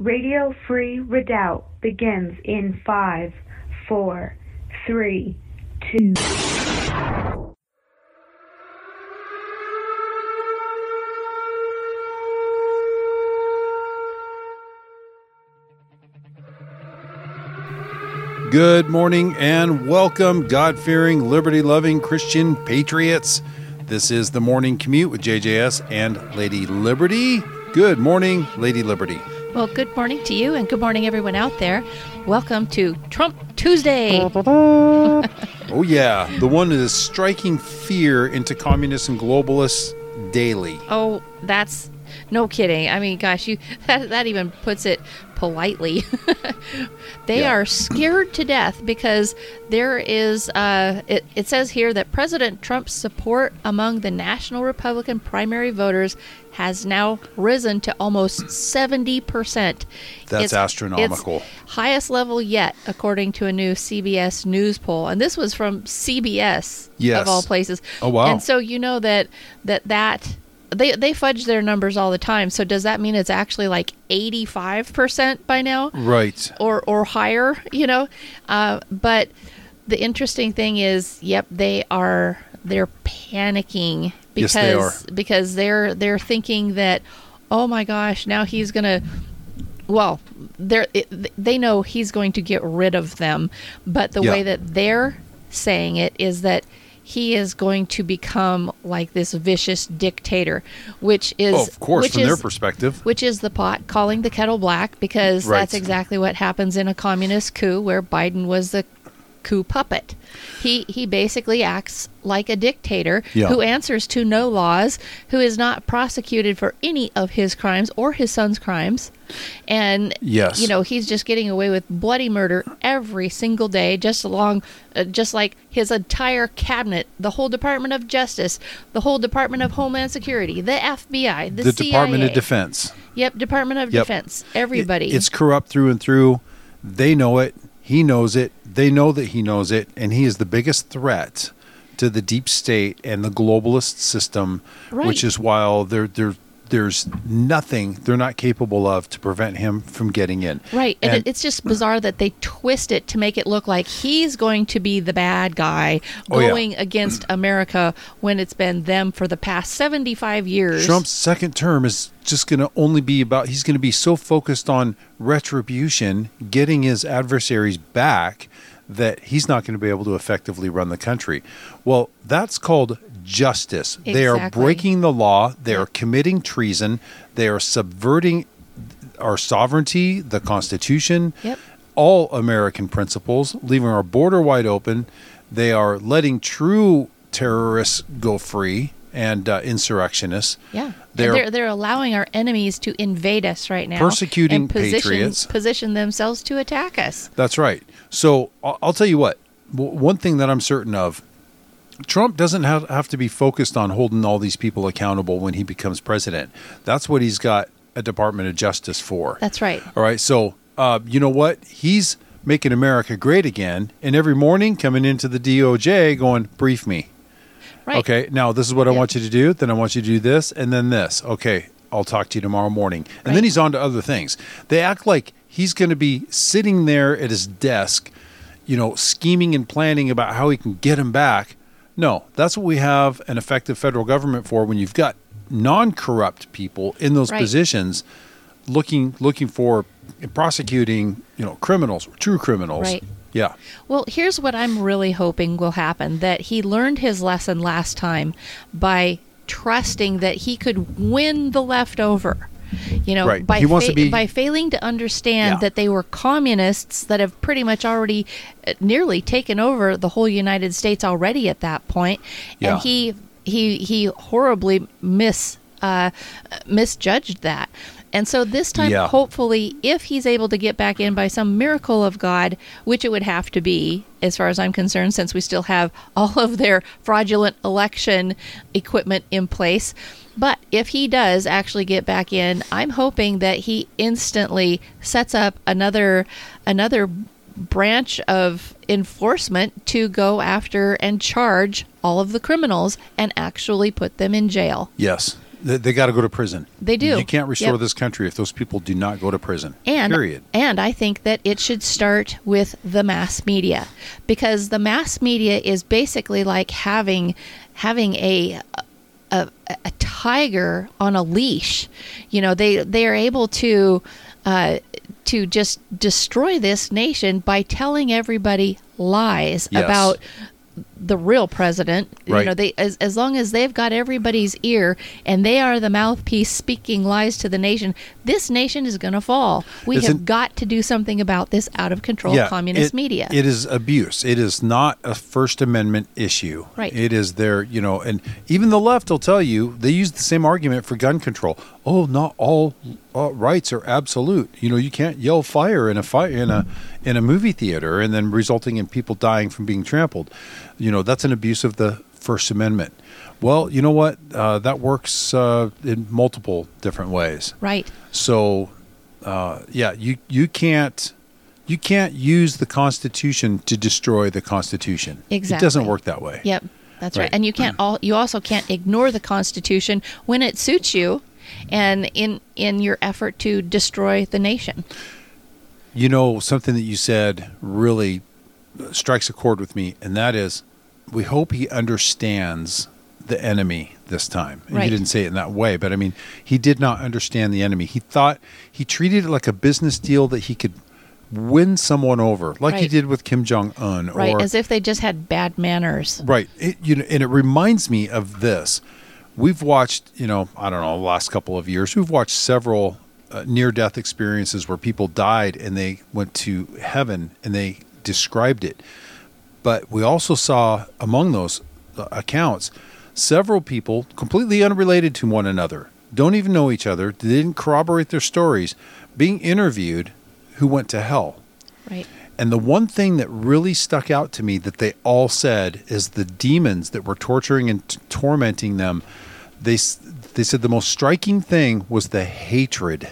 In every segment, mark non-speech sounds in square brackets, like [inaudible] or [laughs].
Radio Free Redoubt begins in five, four, three, two. Good morning and welcome, God fearing, liberty loving Christian patriots. This is the morning commute with JJS and Lady Liberty. Good morning, Lady Liberty. Well, good morning to you and good morning, everyone out there. Welcome to Trump Tuesday. [laughs] oh, yeah, the one that is striking fear into communists and globalists daily. Oh, that's no kidding. I mean, gosh, you [laughs] that, that even puts it politely. [laughs] they yeah. are scared to death because there is, uh, it, it says here that President Trump's support among the National Republican primary voters has now risen to almost 70%. That's it's, astronomical. It's highest level yet, according to a new CBS News poll. And this was from CBS, yes. of all places. Oh, wow. And so you know that that, that they they fudge their numbers all the time. So does that mean it's actually like eighty five percent by now? Right. Or or higher? You know, uh, but the interesting thing is, yep, they are they're panicking because yes, they because they're they're thinking that oh my gosh now he's gonna well they're they know he's going to get rid of them but the yeah. way that they're saying it is that he is going to become like this vicious dictator, which is oh, of course from is, their perspective, which is the pot calling the kettle black because right. that's exactly what happens in a communist coup where Biden was the coup puppet. He he basically acts like a dictator yeah. who answers to no laws, who is not prosecuted for any of his crimes or his son's crimes. And yes. you know, he's just getting away with bloody murder every single day just along uh, just like his entire cabinet, the whole Department of Justice, the whole Department of Homeland Security, the FBI, the, the CIA. Department of Defense. Yep, Department of yep. Defense. Everybody. It, it's corrupt through and through. They know it. He knows it. They know that he knows it, and he is the biggest threat to the deep state and the globalist system, right. which is why they're they're there's nothing they're not capable of to prevent him from getting in. Right. And, and, it's just bizarre that they twist it to make it look like he's going to be the bad guy going oh, yeah. against America when it's been them for the past 75 years. Trump's second term is just going to only be about he's going to be so focused on retribution, getting his adversaries back that he's not going to be able to effectively run the country. Well, that's called justice. Exactly. They are breaking the law, they are committing treason, they are subverting our sovereignty, the Constitution, yep. all American principles, leaving our border wide open. They are letting true terrorists go free and uh, insurrectionists. Yeah, they're, they're, they're allowing our enemies to invade us right now, persecuting and position, patriots, position themselves to attack us. That's right. So I'll tell you what. One thing that I'm certain of, Trump doesn't have, have to be focused on holding all these people accountable when he becomes president. That's what he's got a Department of Justice for. That's right. All right. So uh, you know what? He's making America great again, and every morning coming into the DOJ going, brief me. Right. Okay, now this is what I want you to do. Then I want you to do this, and then this. Okay, I'll talk to you tomorrow morning. And right. then he's on to other things. They act like he's going to be sitting there at his desk, you know, scheming and planning about how he can get him back. No, that's what we have an effective federal government for when you've got non-corrupt people in those right. positions looking looking for prosecuting, you know, criminals, true criminals. Right. Yeah. Well, here's what I'm really hoping will happen that he learned his lesson last time by trusting that he could win the leftover. You know, right. by fa- be... by failing to understand yeah. that they were communists that have pretty much already uh, nearly taken over the whole United States already at that point, yeah. and he he he horribly mis uh, misjudged that. And so this time, yeah. hopefully, if he's able to get back in by some miracle of God, which it would have to be, as far as I'm concerned, since we still have all of their fraudulent election equipment in place. But if he does actually get back in, I'm hoping that he instantly sets up another another branch of enforcement to go after and charge all of the criminals and actually put them in jail. Yes They, they got to go to prison. They do. You can't restore Yep. this country if those people do not go to prison. And period. and I think that it should start with the mass media because the mass media is basically like having having a a, a tiger on a leash. You know, they they are able to uh, to just destroy this nation by telling everybody lies Yes. about the real president. You know, they as as long as they've got everybody's ear and they are the mouthpiece speaking lies to the nation, this nation is going to fall. We Isn't- have got to do something about this out of control communist it- media. It is abuse. It is not a First Amendment issue. Right. It is their, you know, and even the left will tell you they use the same argument for gun control. Oh, not all uh, rights are absolute. You know, you can't yell fire in a fire in a in a movie theater and then resulting in people dying from being trampled. You know, that's an abuse of the First Amendment. Well, you know what? Uh, that works uh, in multiple different ways. right. So, uh, yeah, you you can't you can't use the Constitution to destroy the Constitution. Exactly. It doesn't work that way. Yep, that's right. Right. And you can't all you also can't ignore the Constitution when it suits you, and in in your effort to destroy the nation. You know, something that you said really strikes a chord with me, and that is, we hope he understands the enemy this time. And Right. He didn't say it in that way, but I mean, he did not understand the enemy. He thought he treated it like a business deal that he could win someone over, like he did with Kim Jong Un, Right, or as if they just had bad manners. Right. It, you know, and it reminds me of this. We've watched, you know, I don't know, the last couple of years, we've watched several uh, near-death experiences where people died and they went to heaven and they described it. But we also saw among those uh, accounts several people completely unrelated to one another, don't even know each other, didn't corroborate their stories, being interviewed who went to hell. Right. And the one thing that really stuck out to me that they all said is the demons that were torturing and t- tormenting them. They they said the most striking thing was the hatred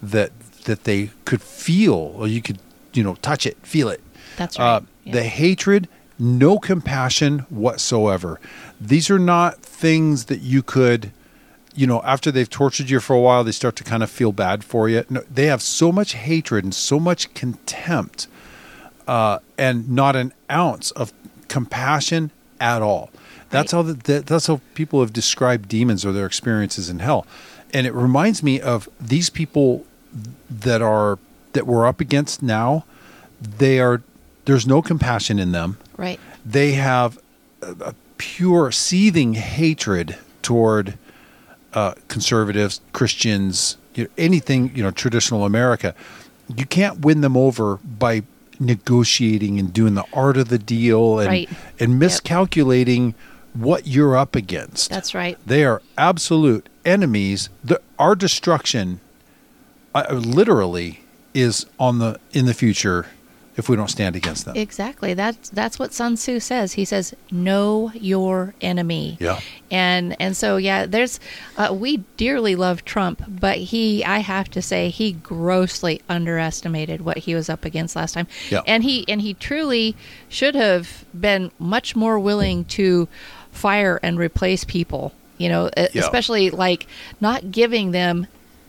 that that they could feel, or you could you know touch it, feel it. That's right. Uh, Yeah. The hatred, no compassion whatsoever. These are not things that you could, you know, after they've tortured you for a while, they start to kind of feel bad for you. No, they have so much hatred and so much contempt, uh, and not an ounce of compassion at all. That's Right. how the, that, that's how people have described demons or their experiences in hell, and it reminds me of these people that are that we're up against now. They are there's no compassion in them. right. They have a, a pure seething hatred toward uh, conservatives, Christians, you know, anything you know traditional America. You can't win them over by negotiating and doing the art of the deal and Right. and Yep. miscalculating what you're up against. That's right. They are absolute enemies. The, our destruction, uh, literally, is on the in the future if we don't stand against them. Exactly. That's that's what Sun Tzu says. He says, "Know your enemy." Yeah. And and so yeah, there's uh, we dearly love Trump, but he I have to say he grossly underestimated what he was up against last time. Yeah. And he and he truly should have been much more willing to fire and replace people. You know, Yeah. especially like not giving them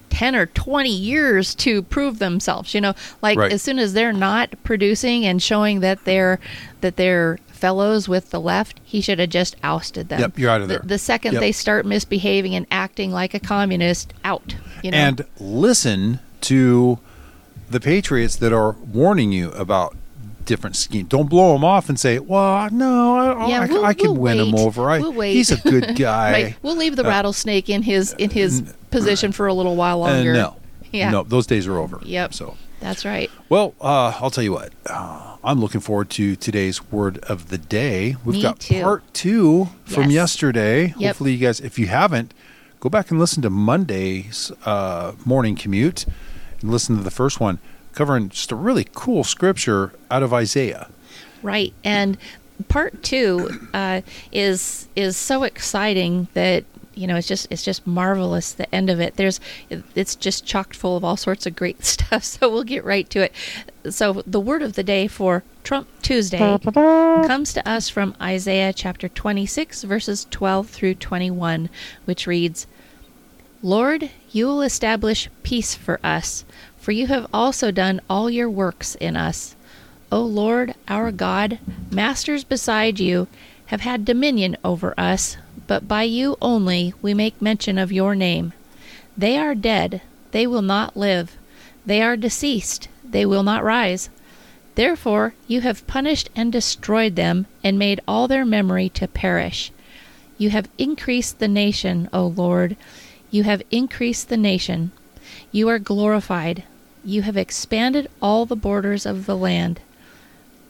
10 or 20 years to prove themselves you know like Right. as soon as they're not producing and showing that they're that they're fellows with the left he should have just ousted them Yep, you're out of The- there. the, second Yep. they start misbehaving and acting like a communist out you know And listen to the patriots that are warning you about different schemes. Don't blow him off and say, "Well, no, I, Yeah, I, we'll- I can we'll win him over. I, We'll wait." He's a good [laughs] guy." right we'll leave the rattlesnake in his in his position for a little while Uh, longer no, yeah no, those days are over. Yep. So, that's right well, uh, I'll tell you what. Uh, I'm looking forward to today's word of the day. We've Me got too. part two from Yes. yesterday. Yep. Hopefully, you guys, if you haven't, go back and listen to Monday's uh, morning commute and listen to the first one, covering just a really cool scripture out of Isaiah. Right, and part two uh, is is so exciting that you know it's just it's just marvelous. The end of it, there's it's just chocked full of all sorts of great [laughs] stuff. So we'll get right to it. So the word of the day for Trump Tuesday comes to us from Isaiah chapter 26 verses 12 through 21, which reads, Lord, you will establish peace for us, for you have also done all your works in us. O Lord, our God, masters beside you have had dominion over us, but by you only we make mention of your name. They are dead, they will not live. They are deceased, they will not rise. Therefore you have punished and destroyed them, and made all their memory to perish. You have increased the nation, O Lord. You have increased the nation. You are glorified. You have expanded all the borders of the land.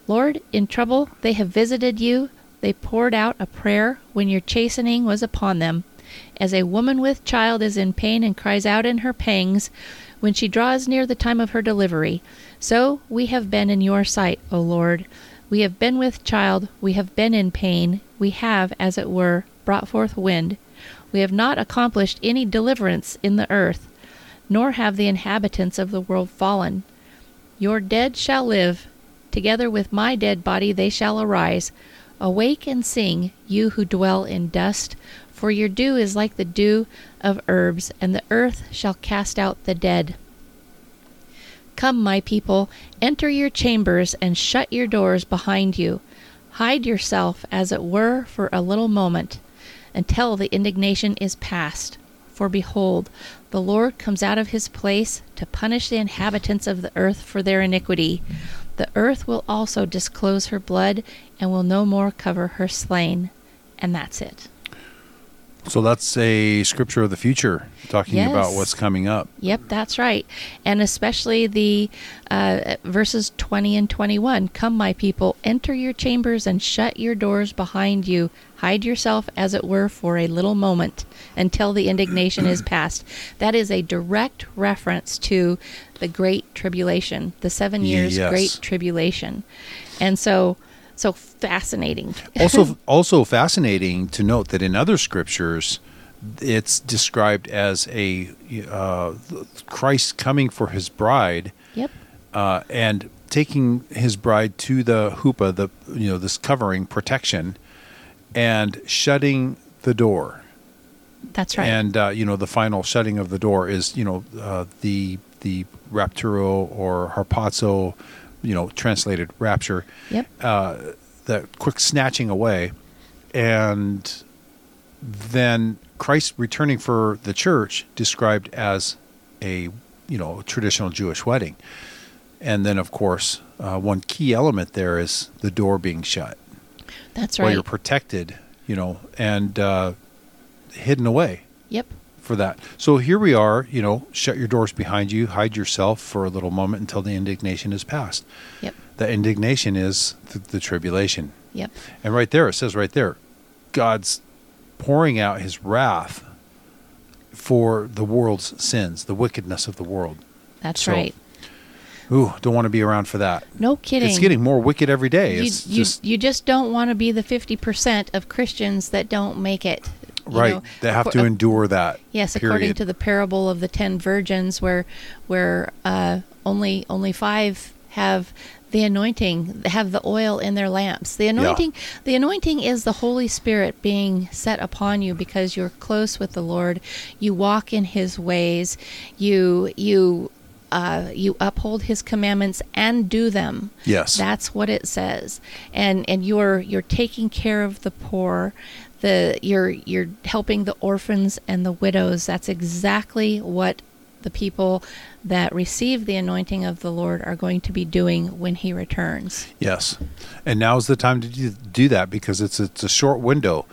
Lord, in trouble they have visited you. They poured out a prayer when your chastening was upon them. As a woman with child is in pain and cries out in her pangs when she draws near the time of her delivery, so we have been in your sight, O Lord. We have been with child, we have been in pain, we have, as it were, brought forth wind. We have not accomplished any deliverance in the earth, nor have the inhabitants of the world fallen. Your dead shall live, together with my dead body they shall arise. Awake and sing, you who dwell in dust, for your dew is like the dew of herbs, and the earth shall cast out the dead. Come, my people, enter your chambers and shut your doors behind you. Hide yourself, as it were, for a little moment, until the indignation is past. For behold, the Lord comes out of his place to punish the inhabitants of the earth for their iniquity. The earth will also disclose her blood and will no more cover her slain. And that's it. So that's a scripture of the future, talking about what's coming up. Yep, that's right. And especially the uh, verses 20 and 21 Come, my people, enter your chambers and shut your doors behind you. Hide yourself, as it were, for a little moment until the indignation is past. That is a direct reference to the Great Tribulation, the seven years Yes. Great Tribulation. And so, so fascinating. [laughs] also also fascinating to note that in other scriptures it's described as a uh, Christ coming for his bride Yep. uh, and taking his bride to the hupa the you know this covering protection and shutting the door That's right. and uh, you know the final shutting of the door is you know uh, the the rapturo or harpazo you know translated rapture yep. uh, that quick snatching away, and then Christ returning for the church described as a you know traditional Jewish wedding, and then of course uh, one key element there is the door being shut, That's where right. you're protected, you know, and uh, hidden away Yep. For that. So here we are, you know, shut your doors behind you, hide yourself for a little moment until the indignation is past. Yep. The indignation is the, the tribulation. Yep. And right there, it says right there, God's pouring out his wrath for the world's sins, the wickedness of the world. That's So, right. Ooh, don't want to be around for that. No kidding. It's getting more wicked every day. you, It's you, just you just don't want to be the 50% of Christians that don't make it. Right. know. they have to endure that. Yes, according to the parable of the ten virgins, where where uh, only only five have the anointing, have the oil in their lamps. The anointing, the anointing is the Holy Spirit being set upon you because you're close with the Lord. You walk in His ways. You you. Uh, you uphold his commandments and do them. Yes. That's what it says. And and you're you're taking care of the poor. The you're you're helping the orphans and the widows. That's exactly what the people that receive the anointing of the Lord are going to be doing when he returns. Yes, and now's the time to do, do that because it's it's a short window,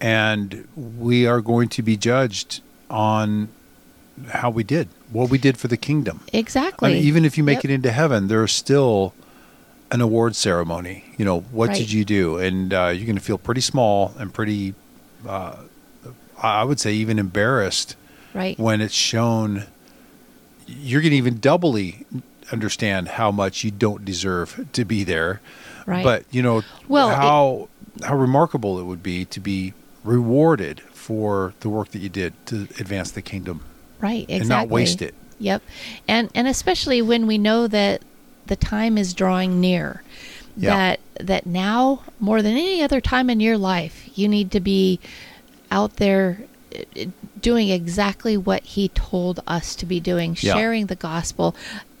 and we are going to be judged on how we did, what we did for the kingdom. Exactly. I mean, even if you make Yep. it into heaven, there's still an award ceremony. You know, what Right. did you do? And uh, you're going to feel pretty small and pretty, uh, I would say, even embarrassed right. when it's shown. You're going to even doubly understand how much you don't deserve to be there. Right. But you know Well, it- how how remarkable it would be to be rewarded for the work that you did to advance the kingdom right. Exactly. and not waste it. Yep. And and especially when we know that the time is drawing near. Yeah. That that now more than any other time in your life, you need to be out there uh, doing exactly what he told us to be doing, Yeah. sharing the gospel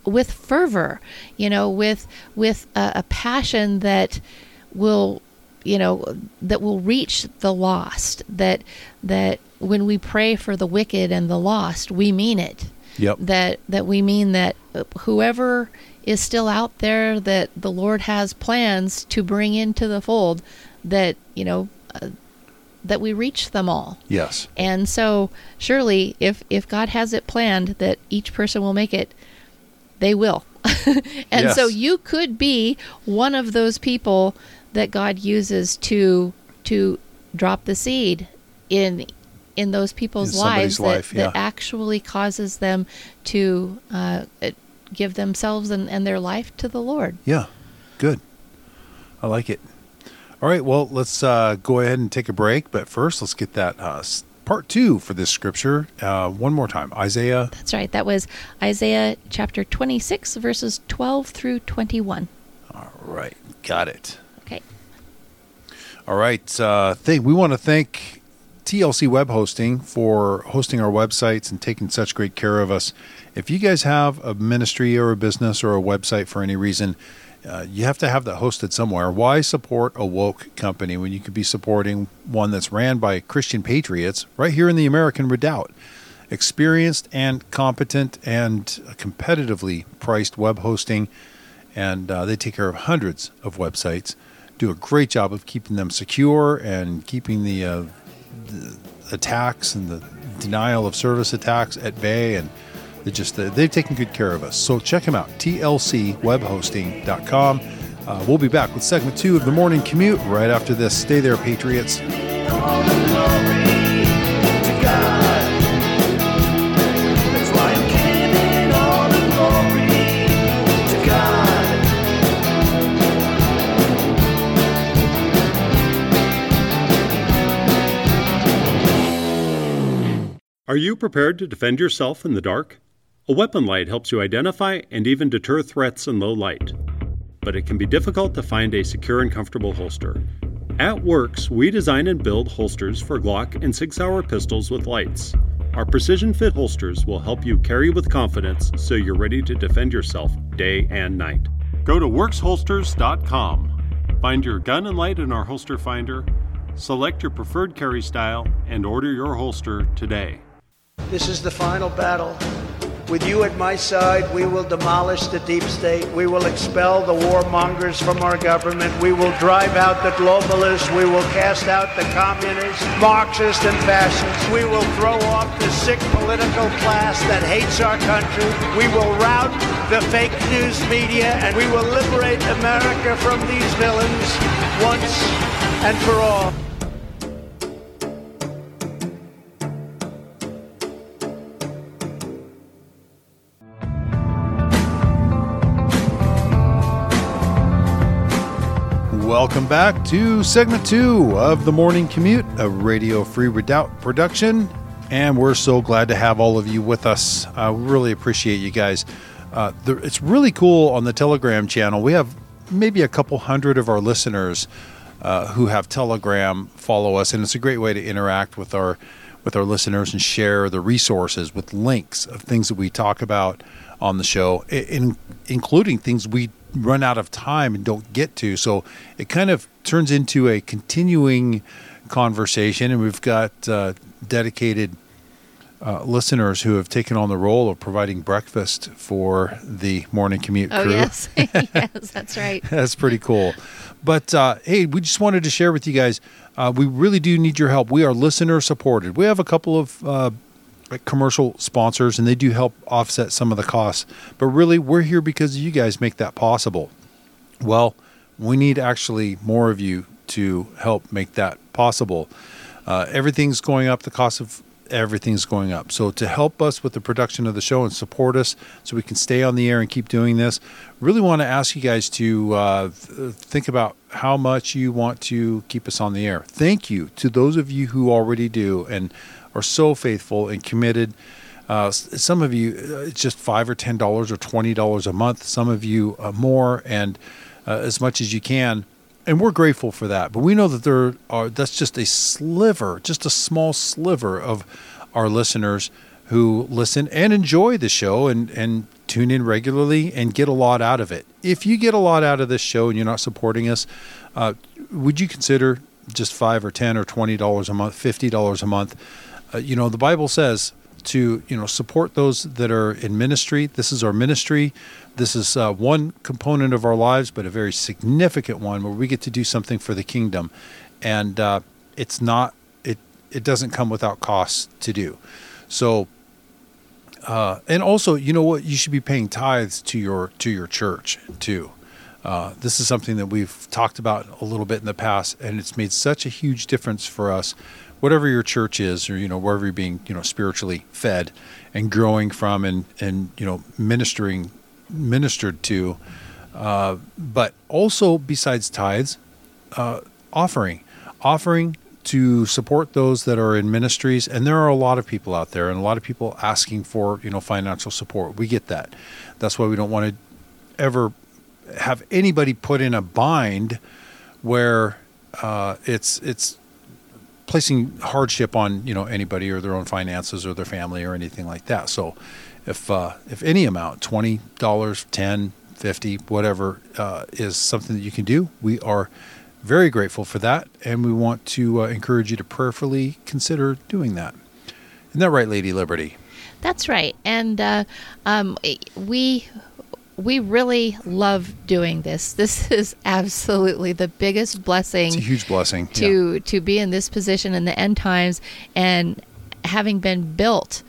with fervor, you know, with with a, a passion that will you know that will reach the lost that that when we pray for the wicked and the lost we mean it Yep. that that we mean that whoever is still out there that the Lord has plans to bring into the fold that you know uh, that we reach them all Yes. and so surely if if God has it planned that each person will make it they will [laughs] and so you could be one of those people that God uses to to drop the seed in in those people's In lives that, life, yeah. that actually causes them to uh, give themselves and, and their life to the Lord. Yeah. Good. I like it. All right. Well, let's uh, go ahead and take a break. But first, let's get that uh, part two for this scripture uh, one more time. Isaiah. That's right. That was Isaiah chapter 26, verses 12 through 21. All right. Got it. Okay. All right. Uh, thank, we want to thank TLC Web Hosting for hosting our websites and taking such great care of us. If you guys have a ministry or a business or a website for any reason, uh, you have to have that hosted somewhere. Why support a woke company when you could be supporting one that's ran by Christian patriots right here in the American Redoubt? Experienced and competent and competitively priced web hosting and uh, they take care of hundreds of websites. Do a great job of keeping them secure and keeping the, uh, the attacks and the denial of service attacks at bay. And they just they've taken good care of us. So check them out, tlcwebhosting.com. Uh, we'll be back with segment two of the morning commute right after this. Stay there, Patriots. Are you prepared to defend yourself in the dark? A weapon light helps you identify and even deter threats in low light. But it can be difficult to find a secure and comfortable holster. At Works, we design and build holsters for Glock and Sig Sauer pistols with lights. Our precision fit holsters will help you carry with confidence so you're ready to defend yourself day and night. Go to worksholsters.com. Find your gun and light in our holster finder, select your preferred carry style, and order your holster today. This is the final battle. With you at my side, we will demolish the deep state. We will expel the warmongers from our government. We will drive out the globalists. We will cast out the communists, Marxists, and fascists. We will throw off the sick political class that hates our country. We will rout the fake news media, and we will liberate America from these villains once and for all. Welcome back to segment two of the Morning Commute, a Radio Free Redoubt production. And we're so glad to have all of you with us. Uh, we really appreciate you guys. Uh, it's really cool on the Telegram channel. We have maybe a couple hundred of our listeners uh, who have Telegram follow us, and it's a great way to interact with our with our listeners and share the resources with links of things that we talk about on the show, in, including things we run out of time and don't get to. So it kind of turns into a continuing conversation, and we've got uh, dedicated uh, listeners who have taken on the role of providing breakfast for the morning commute crew. Oh, crew. yes. [laughs] yes, that's [laughs] right. That's pretty cool. But uh, hey, we just wanted to share with you guys. Uh, we really do need your help. We are listener supported. We have a couple of uh, commercial sponsors, and they do help offset some of the costs. But really, we're here because you guys make that possible. Well, we need actually more of you to help make that possible. Uh, everything's going up. The cost of everything's going up. So to help us with the production of the show and support us, so we can stay on the air and keep doing this, really want to ask you guys to uh, th- think about how much you want to keep us on the air. Thank you to those of you who already do and are so faithful and committed. Uh, some of you, uh, it's just five or ten dollars or twenty dollars a month. Some of you uh, more, and uh, as much as you can. And we're grateful for that. But we know that there are that's just a sliver, just a small sliver of our listeners who listen and enjoy the show and, and tune in regularly and get a lot out of it. If you get a lot out of this show and you're not supporting us, uh, would you consider just five or ten or twenty dollars a month, fifty dollars a month? Uh, you know, the Bible says to you know support those that are in ministry. This is our ministry. This is uh, one component of our lives, but a very significant one where we get to do something for the kingdom, and uh, it's not it it doesn't come without costs to do. So uh, and also, you know what? You should be paying tithes to your to your church too. Uh, this is something that we've talked about a little bit in the past, and it's made such a huge difference for us. Whatever your church is, or you know, wherever you're being, you know, spiritually fed and growing from, and and you know, ministering, ministered to, uh, but also besides tithes, uh, offering, offering to support those that are in ministries. And there are a lot of people out there and a lot of people asking for you know financial support. We get that. That's why we don't want to ever have anybody put in a bind where uh, it's it's placing hardship on you know anybody or their own finances or their family or anything like that so if uh, if any amount twenty dollars ten, fifty, whatever uh, is something that you can do we are very grateful for that, and we want to uh, encourage you to prayerfully consider doing that. Isn't that right, Lady Liberty? That's right, and uh, um, we we really love doing this. This [laughs] is absolutely the biggest blessing. It's a huge blessing to yeah. to be in this position in the end times and having been built,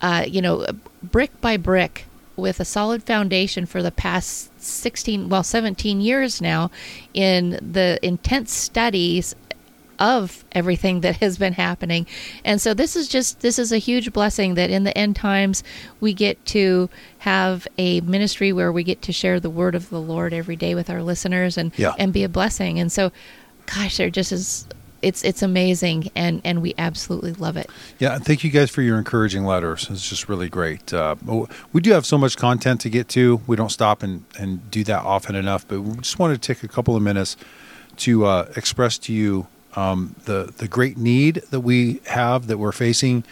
uh, you know, brick by brick with a solid foundation for the past 16 well 17 years now in the intense studies of everything that has been happening and so this is just this is a huge blessing that in the end times we get to have a ministry where we get to share the word of the lord every day with our listeners and Yeah. and be a blessing and so gosh there just is it's it's amazing and and we absolutely love it Yeah, thank you guys for your encouraging letters. It's just really great. Uh, we do have so much content to get to. We don't stop and, and do that often enough, but we just wanted to take a couple of minutes to uh, express to you um, the the great need that we have that we're facing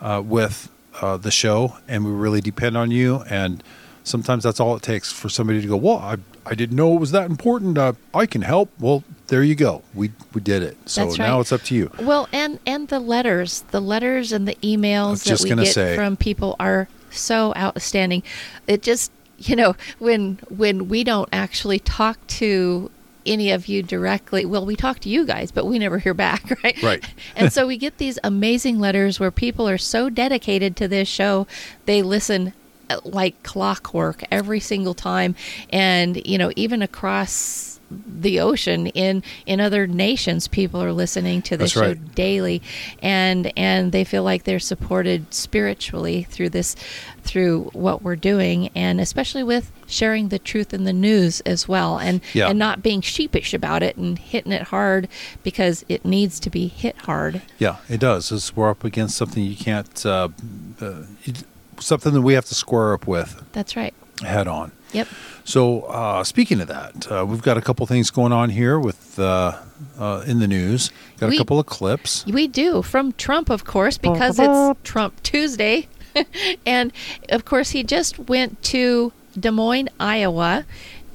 uh, with uh, the show, and we really depend on you. And sometimes that's all it takes for somebody to go, "Well, I I didn't know it was that important. Uh, I can help." Well, there you go. We we did it. So right. now it's up to you. Well, and and the letters, the letters and the emails that we get say. from people are so outstanding. It just, you know, when when we don't actually talk to any of you directly, well, we talk to you guys, but we never hear back, [laughs] right? Right. [laughs] and so we get these amazing letters where people are so dedicated to this show, they listen uh, like clockwork every single time and you know even across the ocean in in other nations. People are listening to this That's show daily and and they feel like they're supported spiritually through this through what we're doing and especially with sharing the truth in the news as well and Yeah. and not being sheepish about it and hitting it hard because it needs to be hit hard. Yeah, it does. It's, we're up against something you can't, uh, uh, something that we have to square up with. That's right head on. yep So, uh, speaking of that, uh, we've got a couple things going on here with uh, uh, in the news. Got We- a couple of clips. We do from Trump, of course, because it's Trump Tuesday, [laughs] and of course he just went to Des Moines, Iowa,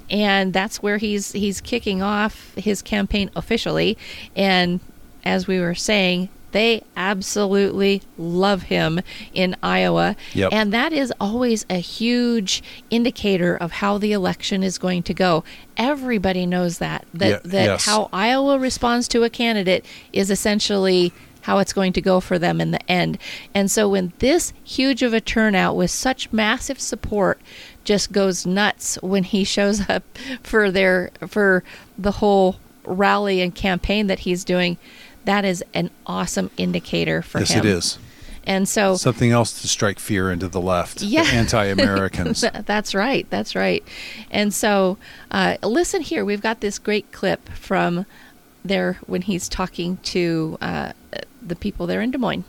and that's where he's he's kicking off his campaign officially. And as we were saying, they absolutely love him in Iowa, Yep. and that is always a huge indicator of how the election is going to go. Everybody knows that that Yeah, that yes. how Iowa responds to a candidate is essentially how it's going to go for them in the end. And so when this huge of a turnout with such massive support just goes nuts when he shows [laughs] up for their for the whole rally and campaign that he's doing, that is an awesome indicator for yes, him. it is. And so Something else to strike fear into the left, Yeah. the anti-Americans. [laughs] That's right. That's right. And so, uh, listen here. We've got this great clip from there when he's talking to uh, the people there in Des Moines.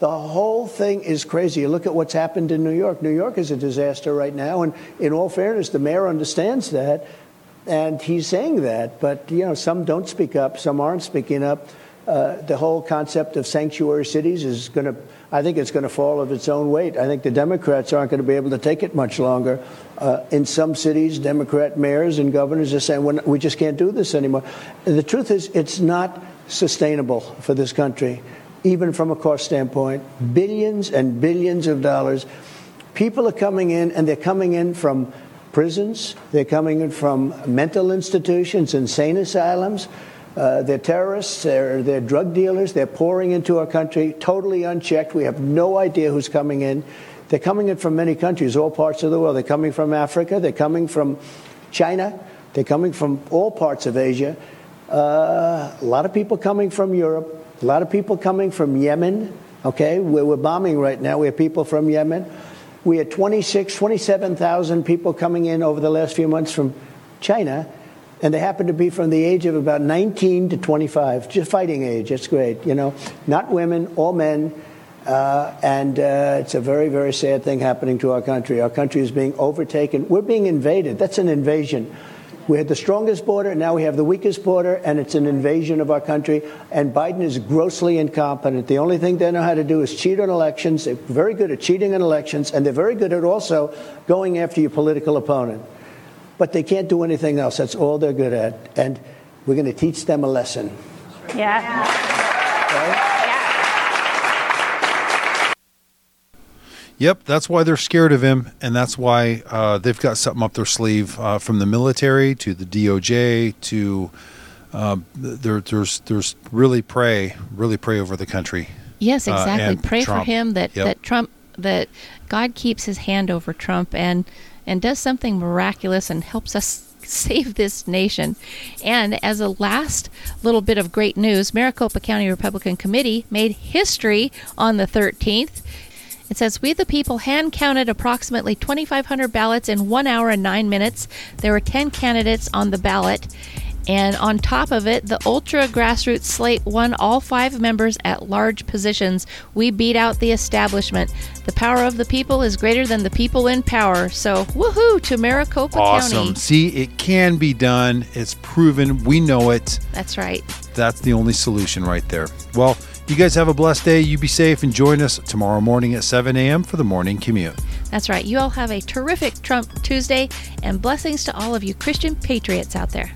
The whole thing is crazy. You look at what's happened in New York. New York is a disaster right now, and in all fairness, the mayor understands that, and he's saying that. But you know, some don't speak up, some aren't speaking up. uh, the whole concept of sanctuary cities is going to, I think it's going to fall of its own weight. I think the Democrats aren't going to be able to take it much longer. Uh, in some cities, Democrat mayors and governors are saying, "We're we just can't do this anymore. The truth is, it's not sustainable for this country, even from a cost standpoint. Billions and billions of dollars. People are coming in, and they're coming in from prisons, they're coming in from mental institutions, insane asylums. Uh, they're terrorists, they're, they're drug dealers, they're pouring into our country totally unchecked. We have no idea who's coming in. They're coming in from many countries, all parts of the world. They're coming from Africa, they're coming from China, they're coming from all parts of Asia. Uh, a lot of people coming from Europe, a lot of people coming from Yemen, okay, where we're bombing right now. We have people from Yemen. We had 26, 27,000 people coming in over the last few months from China, and they happen to be from the age of about 19 to 25, just fighting age. It's great, you know. Not women, all men. Uh, and uh, it's a very, very sad thing happening to our country. Our country is being overtaken. We're being invaded. That's an invasion. We had the strongest border, and now we have the weakest border, and it's an invasion of our country. And Biden is grossly incompetent. The only thing they know how to do is cheat on elections. They're very good at cheating on elections, and they're very good at also going after your political opponent. But they can't do anything else. That's all they're good at. And we're going to teach them a lesson. Yeah. Right? Yep, that's why they're scared of him, and that's why uh, they've got something up their sleeve uh, from the military to the DOJ to uh, there, there's there's really pray really pray over the country. Yes, uh, exactly. Pray Trump. for him that, Yep. that Trump that God keeps his hand over Trump and and does something miraculous and helps us [laughs] save this nation. And as a last little bit of great news, Maricopa County Republican Committee made history on the 13th. It says, We the people hand counted approximately 2,500 ballots in one hour and nine minutes. There were 10 candidates on the ballot. And on top of it, the ultra grassroots slate won all five members at large positions. We beat out the establishment. The power of the people is greater than the people in power. So, woohoo to Maricopa Awesome. County. See, it can be done. It's proven. We know it. That's right. That's the only solution right there. Well, you guys have a blessed day. You be safe and join us tomorrow morning at 7 a.m. for the morning commute. That's right. You all have a terrific Trump Tuesday and blessings to all of you Christian patriots out there.